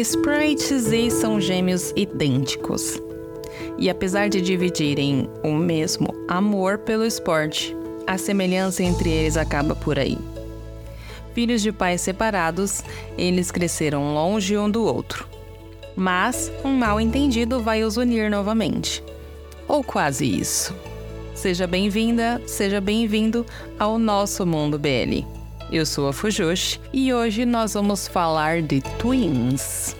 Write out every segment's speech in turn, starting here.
Sprite e são gêmeos idênticos. E apesar de dividirem o mesmo amor pelo esporte, a semelhança entre eles acaba por aí. Filhos de pais separados, eles cresceram longe um do outro. Mas um mal entendido vai os unir novamente. Ou quase isso. Seja bem-vinda, seja bem-vindo ao nosso mundo BL. Eu sou a Fujoshi e hoje nós vamos falar de Twins.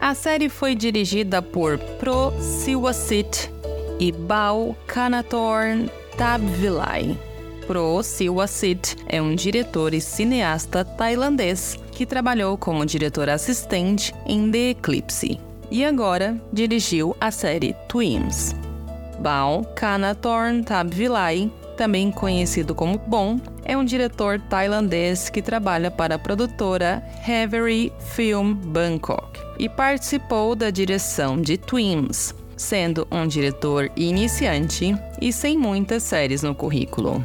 A série foi dirigida por Pro Siwasit e Bao Kanatorn Tabvilai. Pro Siwasit é um diretor e cineasta tailandês que trabalhou como diretor assistente em The Eclipse e agora dirigiu a série Twins. Bao Kanatorn Tabvilai também conhecido como Bon, é um diretor tailandês que trabalha para a produtora Heavery Film Bangkok e participou da direção de Twins, sendo um diretor iniciante e sem muitas séries no currículo.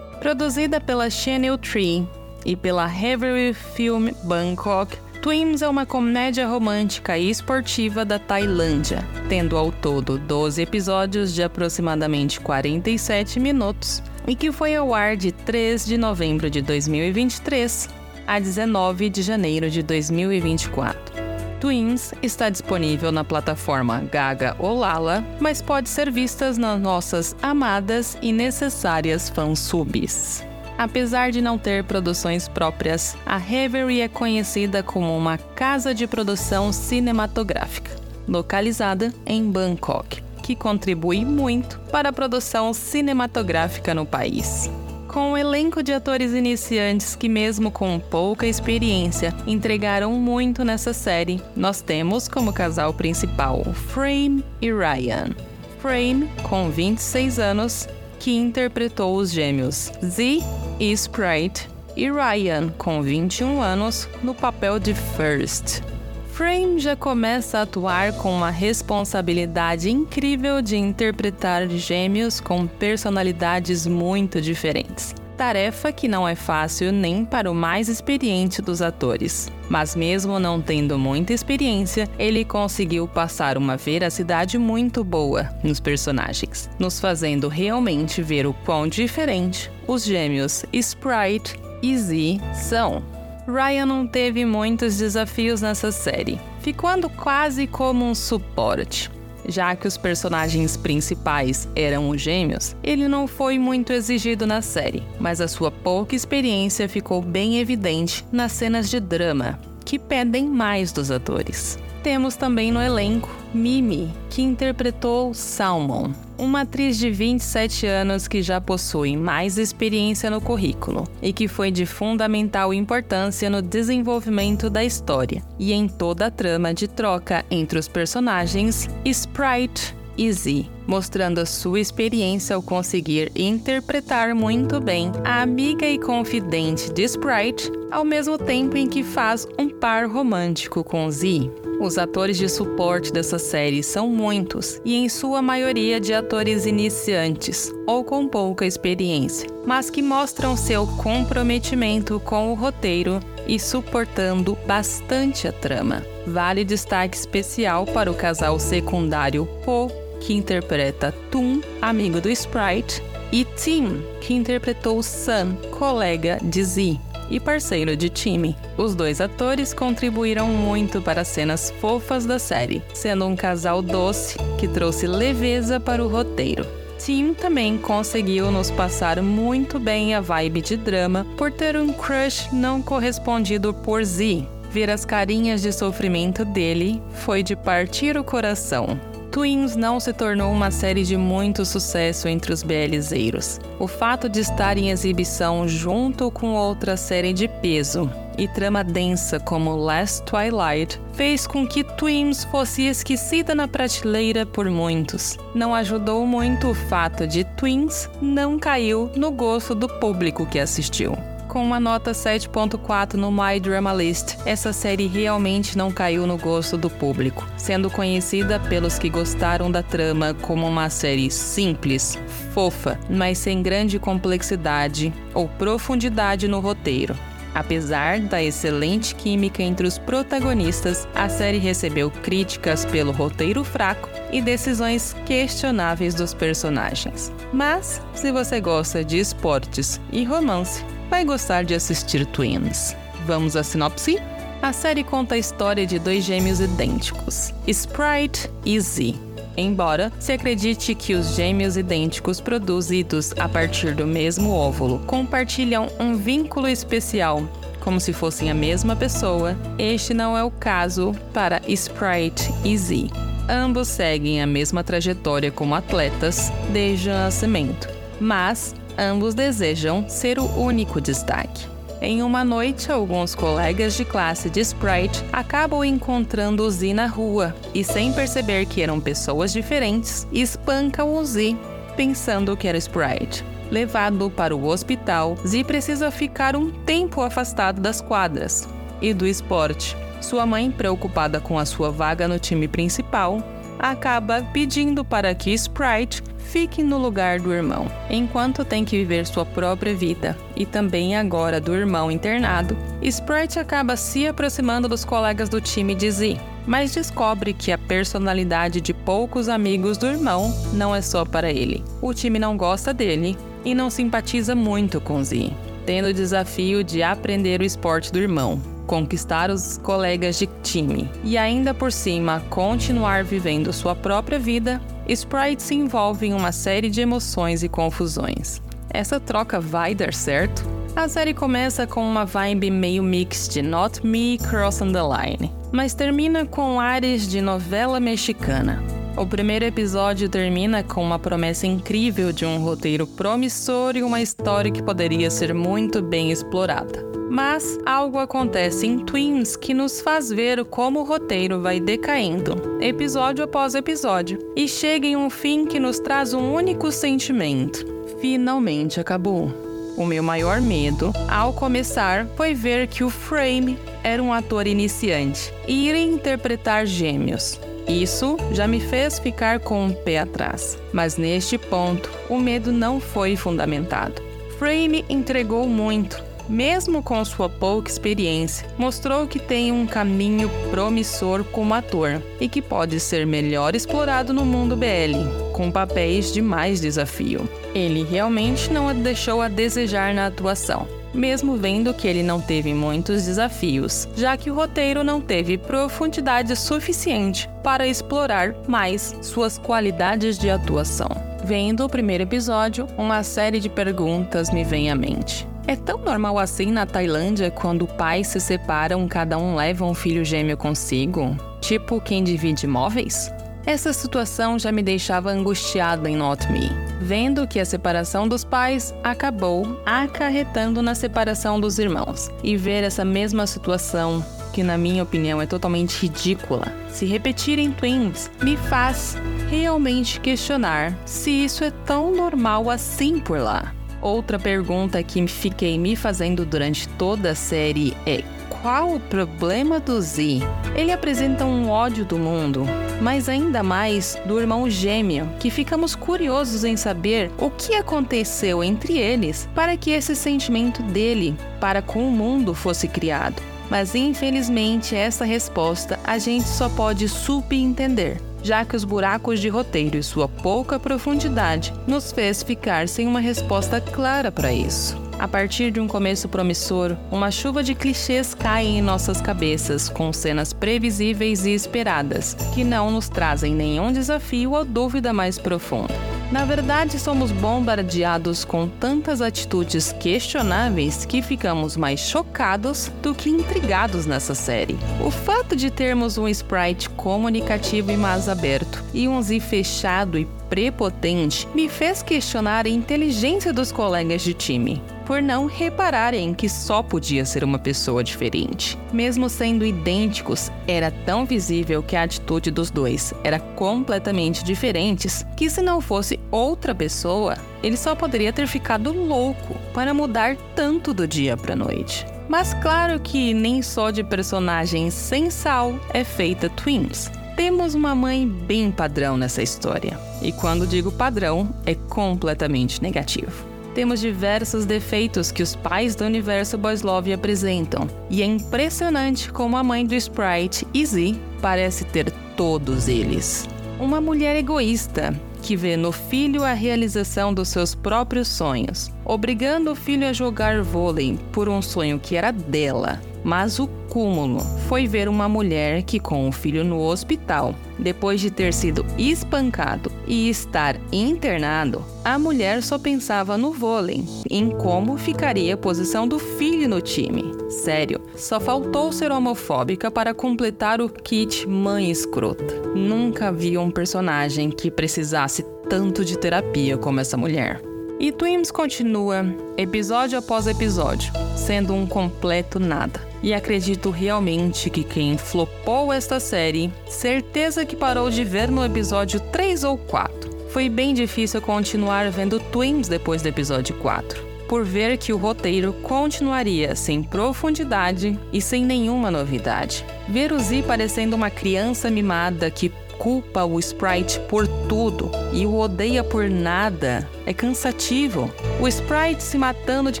Produzida pela Channel Tree e pela Heavery Film Bangkok, Twins é uma comédia romântica e esportiva da Tailândia, tendo ao todo 12 episódios de aproximadamente 47 minutos e que foi ao ar de 3 de novembro de 2023 a 19 de janeiro de 2024. Twins está disponível na plataforma Gaga ou Lala, mas pode ser vistas nas nossas amadas e necessárias fansubs. Apesar de não ter produções próprias, a Reverie é conhecida como uma casa de produção cinematográfica, localizada em Bangkok, que contribui muito para a produção cinematográfica no país. Com um elenco de atores iniciantes que, mesmo com pouca experiência, entregaram muito nessa série, nós temos como casal principal Frame e Ryan. Frame, com 26 anos, que interpretou os gêmeos Z e Sprite, e Ryan, com 21 anos, no papel de First. Frame já começa a atuar com uma responsabilidade incrível de interpretar gêmeos com personalidades muito diferentes. Tarefa que não é fácil nem para o mais experiente dos atores. Mas, mesmo não tendo muita experiência, ele conseguiu passar uma veracidade muito boa nos personagens, nos fazendo realmente ver o quão diferente os gêmeos Sprite e Z são. Ryan não teve muitos desafios nessa série, ficando quase como um suporte. Já que os personagens principais eram os gêmeos, ele não foi muito exigido na série, mas a sua pouca experiência ficou bem evidente nas cenas de drama, que pedem mais dos atores. Temos também no elenco Mimi, que interpretou Salmon, uma atriz de 27 anos que já possui mais experiência no currículo e que foi de fundamental importância no desenvolvimento da história e em toda a trama de troca entre os personagens Sprite e Z, mostrando sua experiência ao conseguir interpretar muito bem a amiga e confidente de Sprite, ao mesmo tempo em que faz um par romântico com Z. Os atores de suporte dessa série são muitos e, em sua maioria, de atores iniciantes ou com pouca experiência, mas que mostram seu comprometimento com o roteiro e suportando bastante a trama. Vale destaque especial para o casal secundário Po, que interpreta Tum, amigo do Sprite, e Tim, que interpretou Sun, colega de Z e parceiro de time. Os dois atores contribuíram muito para as cenas fofas da série, sendo um casal doce que trouxe leveza para o roteiro. Tim também conseguiu nos passar muito bem a vibe de drama por ter um crush não correspondido por Z. Ver as carinhas de sofrimento dele foi de partir o coração. Twins não se tornou uma série de muito sucesso entre os BLzeiros. O fato de estar em exibição junto com outra série de peso e trama densa como Last Twilight fez com que Twins fosse esquecida na prateleira por muitos. Não ajudou muito o fato de Twins não caiu no gosto do público que assistiu com uma nota 7.4 no My Drama List, essa série realmente não caiu no gosto do público, sendo conhecida pelos que gostaram da trama como uma série simples, fofa, mas sem grande complexidade ou profundidade no roteiro. Apesar da excelente química entre os protagonistas, a série recebeu críticas pelo roteiro fraco e decisões questionáveis dos personagens. Mas, se você gosta de esportes e romance, vai gostar de assistir Twins. Vamos à sinopse? A série conta a história de dois gêmeos idênticos, Sprite e Z. Embora se acredite que os gêmeos idênticos produzidos a partir do mesmo óvulo compartilham um vínculo especial, como se fossem a mesma pessoa, este não é o caso para Sprite e Z. Ambos seguem a mesma trajetória como atletas desde o nascimento, mas ambos desejam ser o único destaque. Em uma noite, alguns colegas de classe de Sprite acabam encontrando o Z na rua e, sem perceber que eram pessoas diferentes, espancam o Z, pensando que era Sprite. Levado para o hospital, Z precisa ficar um tempo afastado das quadras e do esporte. Sua mãe, preocupada com a sua vaga no time principal, acaba pedindo para que Sprite fique no lugar do irmão, enquanto tem que viver sua própria vida. E também agora do irmão internado, Sprite acaba se aproximando dos colegas do time de Z, mas descobre que a personalidade de poucos amigos do irmão não é só para ele. O time não gosta dele e não simpatiza muito com Z, tendo o desafio de aprender o esporte do irmão, conquistar os colegas de time e ainda por cima continuar vivendo sua própria vida, Sprite se envolve em uma série de emoções e confusões. Essa troca vai dar certo? A série começa com uma vibe meio mix de Not Me Crossing the Line, mas termina com ares de novela mexicana. O primeiro episódio termina com uma promessa incrível de um roteiro promissor e uma história que poderia ser muito bem explorada. Mas algo acontece em Twins que nos faz ver como o roteiro vai decaindo, episódio após episódio, e chega em um fim que nos traz um único sentimento: finalmente acabou. O meu maior medo, ao começar, foi ver que o Frame era um ator iniciante e iria interpretar gêmeos. Isso já me fez ficar com um pé atrás, mas neste ponto o medo não foi fundamentado. Frame entregou muito, mesmo com sua pouca experiência, mostrou que tem um caminho promissor como ator e que pode ser melhor explorado no mundo BL, com papéis de mais desafio. Ele realmente não deixou a desejar na atuação mesmo vendo que ele não teve muitos desafios, já que o roteiro não teve profundidade suficiente para explorar mais suas qualidades de atuação. Vendo o primeiro episódio, uma série de perguntas me vem à mente. É tão normal assim na Tailândia quando pais se separam, cada um leva um filho gêmeo consigo? Tipo quem divide imóveis? Essa situação já me deixava angustiada em Not Me, vendo que a separação dos pais acabou acarretando na separação dos irmãos, e ver essa mesma situação, que na minha opinião é totalmente ridícula, se repetir em Twins, me faz realmente questionar se isso é tão normal assim por lá. Outra pergunta que fiquei me fazendo durante toda a série é qual o problema do Z? Ele apresenta um ódio do mundo, mas ainda mais do irmão gêmeo, que ficamos curiosos em saber o que aconteceu entre eles para que esse sentimento dele para com o mundo fosse criado. Mas infelizmente essa resposta a gente só pode subentender já que os buracos de roteiro e sua pouca profundidade nos fez ficar sem uma resposta clara para isso. A partir de um começo promissor, uma chuva de clichês cai em nossas cabeças, com cenas previsíveis e esperadas, que não nos trazem nenhum desafio ou dúvida mais profunda. Na verdade, somos bombardeados com tantas atitudes questionáveis que ficamos mais chocados do que intrigados nessa série. O fato de termos um sprite comunicativo e mais aberto e um Z fechado e prepotente me fez questionar a inteligência dos colegas de time por não repararem que só podia ser uma pessoa diferente. Mesmo sendo idênticos, era tão visível que a atitude dos dois era completamente diferentes que se não fosse outra pessoa, ele só poderia ter ficado louco para mudar tanto do dia para noite. Mas claro que nem só de personagens sem sal é feita Twins. Temos uma mãe bem padrão nessa história. E quando digo padrão, é completamente negativo. Temos diversos defeitos que os pais do universo Boys Love apresentam. E é impressionante como a mãe do Sprite, Izzy, parece ter todos eles. Uma mulher egoísta, que vê no filho a realização dos seus próprios sonhos, obrigando o filho a jogar vôlei por um sonho que era dela. Mas o cúmulo foi ver uma mulher que, com o filho no hospital, depois de ter sido espancado e estar internado, a mulher só pensava no vôlei, em como ficaria a posição do filho no time. Sério, só faltou ser homofóbica para completar o kit mãe escrota. Nunca vi um personagem que precisasse tanto de terapia como essa mulher. E Twins continua, episódio após episódio, sendo um completo nada. E acredito realmente que quem flopou esta série, certeza que parou de ver no episódio 3 ou 4. Foi bem difícil continuar vendo Twins depois do episódio 4, por ver que o roteiro continuaria sem profundidade e sem nenhuma novidade. Ver o Z parecendo uma criança mimada que culpa o Sprite por tudo e o odeia por nada é cansativo. O Sprite se matando de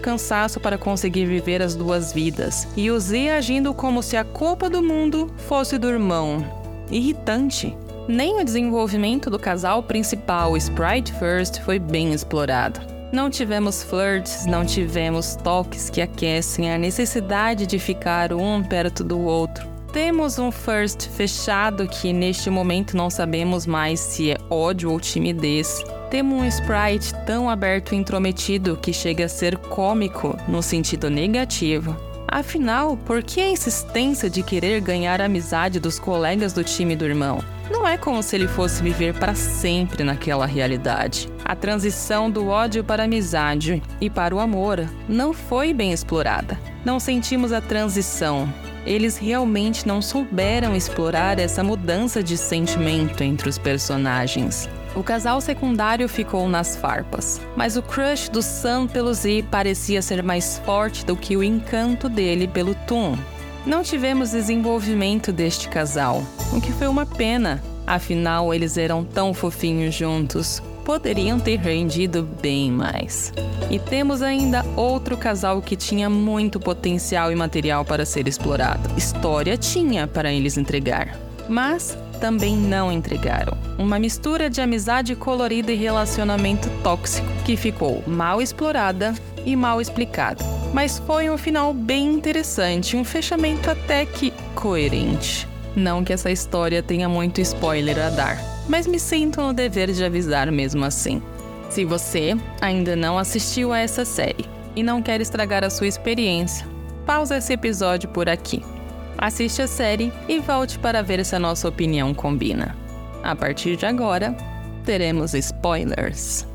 cansaço para conseguir viver as duas vidas e o Z agindo como se a culpa do mundo fosse do irmão. Irritante. Nem o desenvolvimento do casal principal, Sprite First, foi bem explorado. Não tivemos flirts, não tivemos toques que aquecem a necessidade de ficar um perto do outro temos um first fechado que neste momento não sabemos mais se é ódio ou timidez. Temos um sprite tão aberto e intrometido que chega a ser cômico no sentido negativo. Afinal, por que a insistência de querer ganhar a amizade dos colegas do time do irmão? Não é como se ele fosse viver para sempre naquela realidade. A transição do ódio para a amizade e para o amor não foi bem explorada. Não sentimos a transição, eles realmente não souberam explorar essa mudança de sentimento entre os personagens. O casal secundário ficou nas farpas, mas o crush do Sam pelo Z parecia ser mais forte do que o encanto dele pelo Toon. Não tivemos desenvolvimento deste casal, o que foi uma pena, afinal eles eram tão fofinhos juntos poderiam ter rendido bem mais. E temos ainda outro casal que tinha muito potencial e material para ser explorado. História tinha para eles entregar, mas também não entregaram. Uma mistura de amizade colorida e relacionamento tóxico que ficou mal explorada e mal explicada. Mas foi um final bem interessante, um fechamento até que coerente. Não que essa história tenha muito spoiler a dar mas me sinto no dever de avisar mesmo assim. Se você ainda não assistiu a essa série e não quer estragar a sua experiência, pausa esse episódio por aqui. Assiste a série e volte para ver se a nossa opinião combina. A partir de agora, teremos spoilers.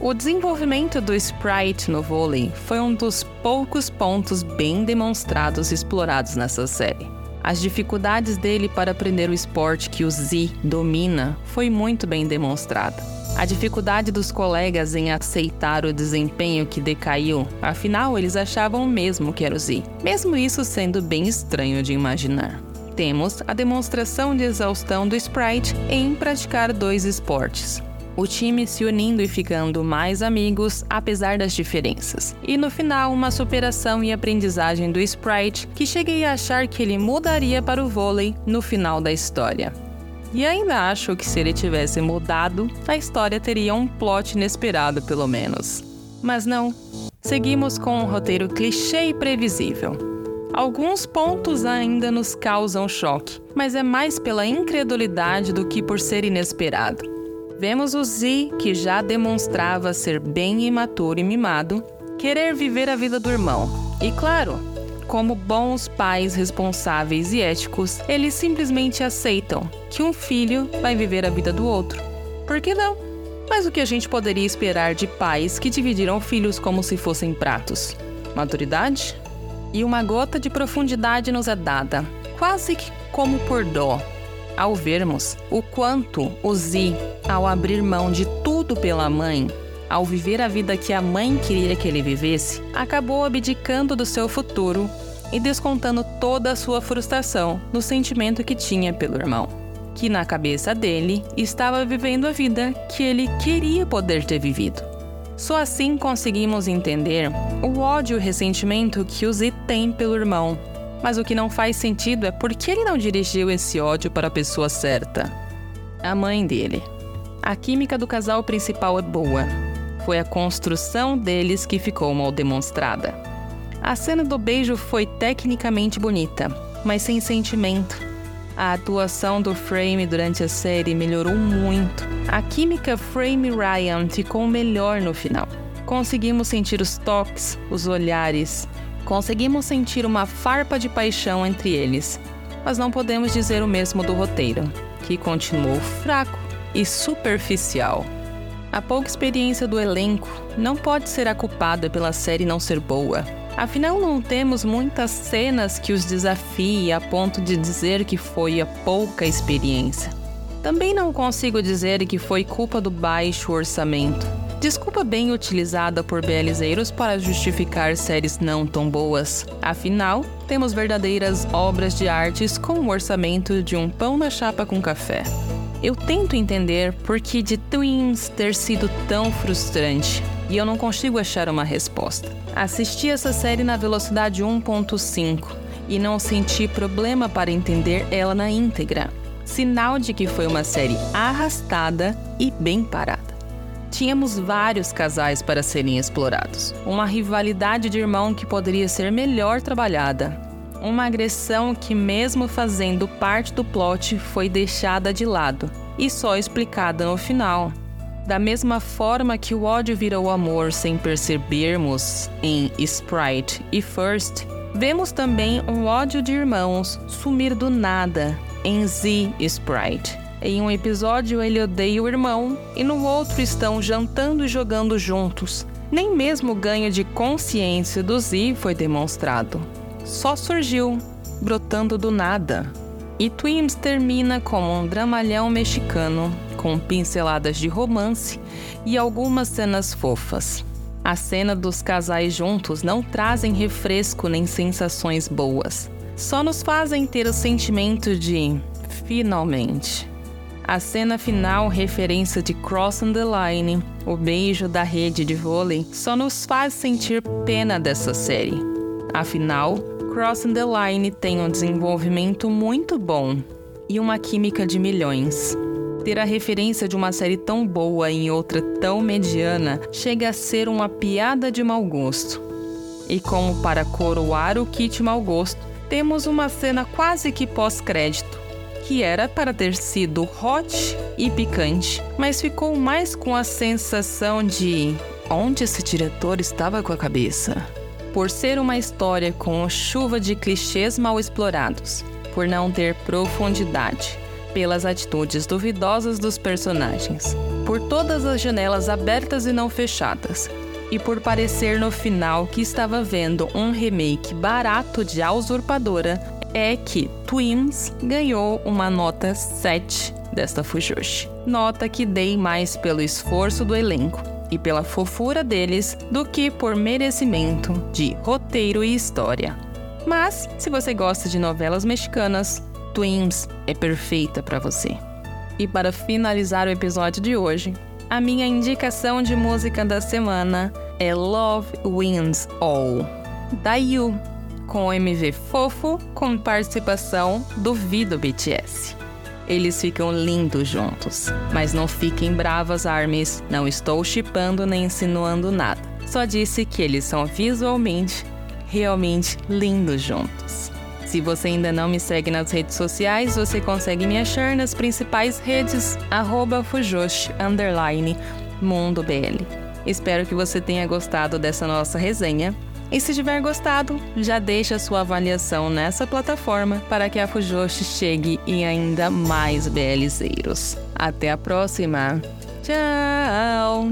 O desenvolvimento do Sprite no vôlei foi um dos poucos pontos bem demonstrados e explorados nessa série. As dificuldades dele para aprender o esporte que o Z domina foi muito bem demonstrada. A dificuldade dos colegas em aceitar o desempenho que decaiu, afinal eles achavam mesmo que era o Z, mesmo isso sendo bem estranho de imaginar. Temos a demonstração de exaustão do Sprite em praticar dois esportes, o time se unindo e ficando mais amigos, apesar das diferenças. E no final, uma superação e aprendizagem do Sprite, que cheguei a achar que ele mudaria para o vôlei no final da história. E ainda acho que se ele tivesse mudado, a história teria um plot inesperado, pelo menos. Mas não. Seguimos com um roteiro clichê e previsível. Alguns pontos ainda nos causam choque, mas é mais pela incredulidade do que por ser inesperado. Vemos o Z, que já demonstrava ser bem imaturo e mimado, querer viver a vida do irmão. E claro, como bons pais responsáveis e éticos, eles simplesmente aceitam que um filho vai viver a vida do outro. Por que não? Mas o que a gente poderia esperar de pais que dividiram filhos como se fossem pratos? Maturidade? E uma gota de profundidade nos é dada, quase que como por dó, ao vermos o quanto o Zi, ao abrir mão de tudo pela mãe, ao viver a vida que a mãe queria que ele vivesse, acabou abdicando do seu futuro e descontando toda a sua frustração no sentimento que tinha pelo irmão, que na cabeça dele estava vivendo a vida que ele queria poder ter vivido. Só assim conseguimos entender o ódio e o ressentimento que o Z tem pelo irmão. Mas o que não faz sentido é por que ele não dirigiu esse ódio para a pessoa certa a mãe dele. A química do casal principal é boa. Foi a construção deles que ficou mal demonstrada. A cena do beijo foi tecnicamente bonita, mas sem sentimento. A atuação do Frame durante a série melhorou muito. A química Frame Ryan ficou melhor no final. Conseguimos sentir os toques, os olhares. Conseguimos sentir uma farpa de paixão entre eles. Mas não podemos dizer o mesmo do roteiro, que continuou fraco e superficial. A pouca experiência do elenco não pode ser aculpada pela série não ser boa. Afinal, não temos muitas cenas que os desafiem a ponto de dizer que foi a pouca experiência. Também não consigo dizer que foi culpa do baixo orçamento. Desculpa bem utilizada por belizeiros para justificar séries não tão boas. Afinal, temos verdadeiras obras de artes com o orçamento de um pão na chapa com café. Eu tento entender por que de Twins ter sido tão frustrante e eu não consigo achar uma resposta. Assisti essa série na velocidade 1.5 e não senti problema para entender ela na íntegra. Sinal de que foi uma série arrastada e bem parada. Tínhamos vários casais para serem explorados, uma rivalidade de irmão que poderia ser melhor trabalhada, uma agressão que, mesmo fazendo parte do plot, foi deixada de lado e só explicada no final. Da mesma forma que o ódio virou amor sem percebermos em Sprite e First, vemos também um ódio de irmãos sumir do nada em Z Sprite. Em um episódio ele odeia o irmão e no outro estão jantando e jogando juntos. Nem mesmo o ganho de consciência do Z foi demonstrado. Só surgiu, brotando do nada. E Twins termina como um dramalhão mexicano com pinceladas de romance e algumas cenas fofas. A cena dos casais juntos não trazem refresco nem sensações boas. Só nos fazem ter o sentimento de finalmente. A cena final, referência de Crossing the Line, o beijo da rede de vôlei, só nos faz sentir pena dessa série. Afinal, Crossing the Line tem um desenvolvimento muito bom e uma química de milhões. Ter a referência de uma série tão boa em outra tão mediana chega a ser uma piada de mau gosto. E como para coroar o kit mau gosto, temos uma cena quase que pós-crédito, que era para ter sido hot e picante, mas ficou mais com a sensação de onde esse diretor estava com a cabeça. Por ser uma história com chuva de clichês mal explorados, por não ter profundidade, pelas atitudes duvidosas dos personagens, por todas as janelas abertas e não fechadas, e por parecer no final que estava vendo um remake barato de A Usurpadora, é que Twins ganhou uma nota 7 desta Fujoshi. Nota que dei mais pelo esforço do elenco e pela fofura deles do que por merecimento de roteiro e história. Mas, se você gosta de novelas mexicanas, Twins é perfeita para você. E para finalizar o episódio de hoje, a minha indicação de música da semana é Love Wins All, da Yu, com o MV fofo com participação do Vido BTS. Eles ficam lindos juntos, mas não fiquem bravas, Armies, não estou chipando nem insinuando nada. Só disse que eles são visualmente realmente lindos juntos. Se você ainda não me segue nas redes sociais, você consegue me achar nas principais redes Fujoshi Mundo BL. Espero que você tenha gostado dessa nossa resenha. E se tiver gostado, já deixa sua avaliação nessa plataforma para que a Fujoshi chegue em ainda mais BLzeiros. Até a próxima! Tchau!